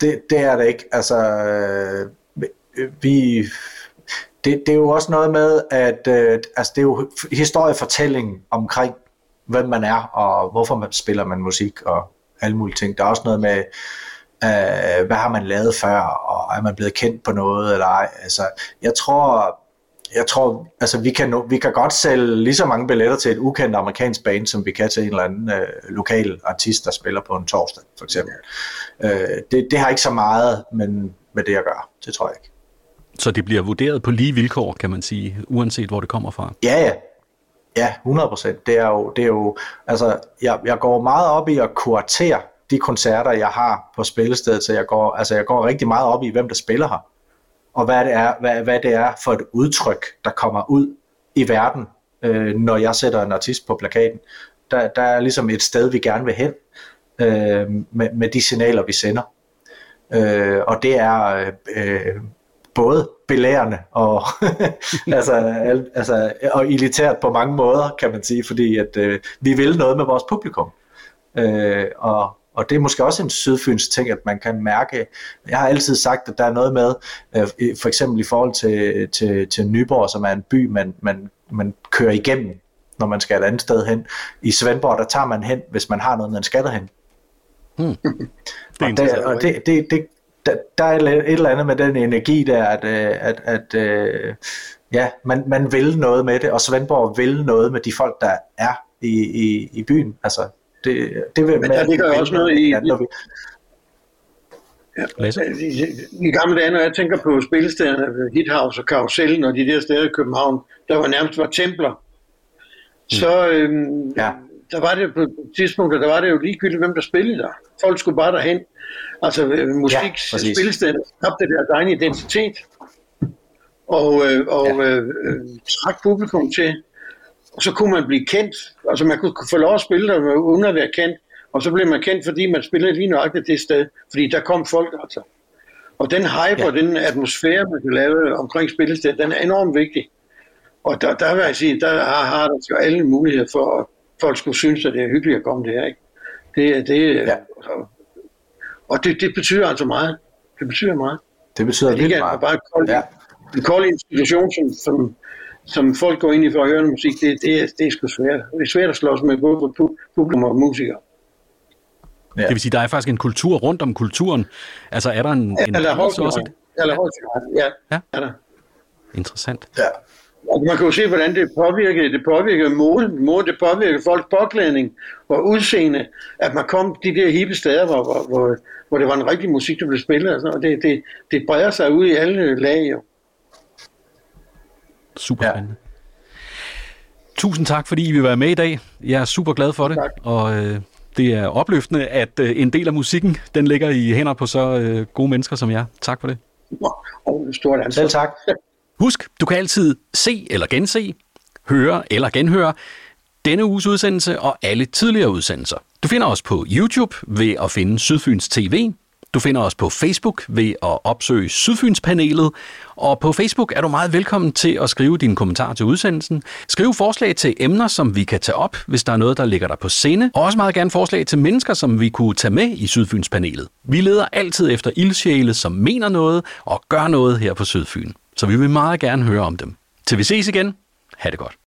Det, det er det ikke. Altså, øh, vi, det, det er jo også noget med, at øh, altså, det er jo historiefortælling omkring hvem man er, og hvorfor man spiller man musik, og alle mulige ting. Der er også noget med, øh, hvad har man lavet før, og er man blevet kendt på noget, eller ej. Altså, jeg tror, jeg tror, altså vi kan, vi kan godt sælge lige så mange billetter til et ukendt amerikansk band, som vi kan til en eller anden øh, lokal artist, der spiller på en torsdag, for eksempel. Øh, det, det har ikke så meget men, med det at gøre, det tror jeg ikke. Så det bliver vurderet på lige vilkår, kan man sige, uanset hvor det kommer fra? Ja, ja. Ja, 100 procent. Det er jo, det er jo, altså, jeg, jeg går meget op i at kuratere de koncerter, jeg har på spillestedet, så jeg går, altså, jeg går rigtig meget op i, hvem der spiller her, og hvad det er, hvad, hvad det er for et udtryk, der kommer ud i verden, øh, når jeg sætter en artist på plakaten. Der, der er ligesom et sted, vi gerne vil hen, øh, med, med de signaler, vi sender. Øh, og det er øh, øh både belærende og, altså, altså, og elitært på mange måder, kan man sige, fordi at, øh, vi vil noget med vores publikum. Øh, og, og det er måske også en sydfyns ting, at man kan mærke, jeg har altid sagt, at der er noget med, øh, for eksempel i forhold til, til, til Nyborg, som er en by, man, man, man kører igennem, når man skal et andet sted hen. I Svendborg, der tager man hen, hvis man har noget, man skal derhen. Hmm. Det og, det, og det, det, det, der, der er et eller andet med den energi der, at, øh, at, at øh, ja, man, man vil noget med det, og Svendborg vil noget med de folk, der er i, i, i byen. Altså, det, det vil, Men der ligger jo også noget i... Vi, Ja, i, I gamle dage, når jeg tænker på spillestederne, Hithouse og Karusellen og de der steder i København, der var nærmest var templer, mm. så øhm, ja. der var det på et tidspunkt, der var det jo ligegyldigt, hvem der spillede der. Folk skulle bare derhen. Altså øh, musik, ja, spillested, skabte det deres egen identitet, og, øh, og ja. øh, trak publikum til. Og så kunne man blive kendt, altså man kunne få lov at spille der uden at være kendt, og så blev man kendt, fordi man spillede lige nøjagtigt det sted, fordi der kom folk altså. Og den hype ja. og den atmosfære, man kan lave omkring spillested, den er enormt vigtig. Og der, der vil jeg sige, der har, har der alle muligheder for, at folk skulle synes, at det er hyggeligt at komme der. Ikke? Det, det, ja. altså, og det, det betyder altså meget. Det betyder meget. Det betyder vildt meget. Bare kold, ja. En kold institution, som, som, som folk går ind i for at høre musik, det, det, er, det er sgu svært. Det er svært at slås med både publikum og musikere. Ja. Det vil sige, der er faktisk en kultur rundt om kulturen. Altså er der en... Ja, en der er også? Ja, ja, er der. Interessant. Ja. Og man kan jo se, hvordan det påvirker, det påvirker mode, mode, det påvirker folks påklædning og udseende, at man kom de der hippe steder, hvor, hvor, hvor, hvor det var en rigtig musik, der blev spillet, og, sådan, og det, det, det breder sig ud i alle lag. Jo. Super spændende. Ja. Tusind tak, fordi I vil være med i dag. Jeg er super glad for det, tak. og øh, det er opløftende, at øh, en del af musikken, den ligger i hænder på så øh, gode mennesker som jer. Tak for det. Og stort ansvar. Selv tak. Husk, du kan altid se eller gense, høre eller genhøre denne uges udsendelse og alle tidligere udsendelser. Du finder os på YouTube ved at finde Sydfyns TV. Du finder os på Facebook ved at opsøge Sydfynspanelet, og på Facebook er du meget velkommen til at skrive dine kommentarer til udsendelsen. Skriv forslag til emner, som vi kan tage op, hvis der er noget, der ligger der på sinde, og også meget gerne forslag til mennesker, som vi kunne tage med i Sydfynspanelet. Vi leder altid efter ildsjæle, som mener noget og gør noget her på Sydfyn, så vi vil meget gerne høre om dem. Til vi ses igen, ha' det godt.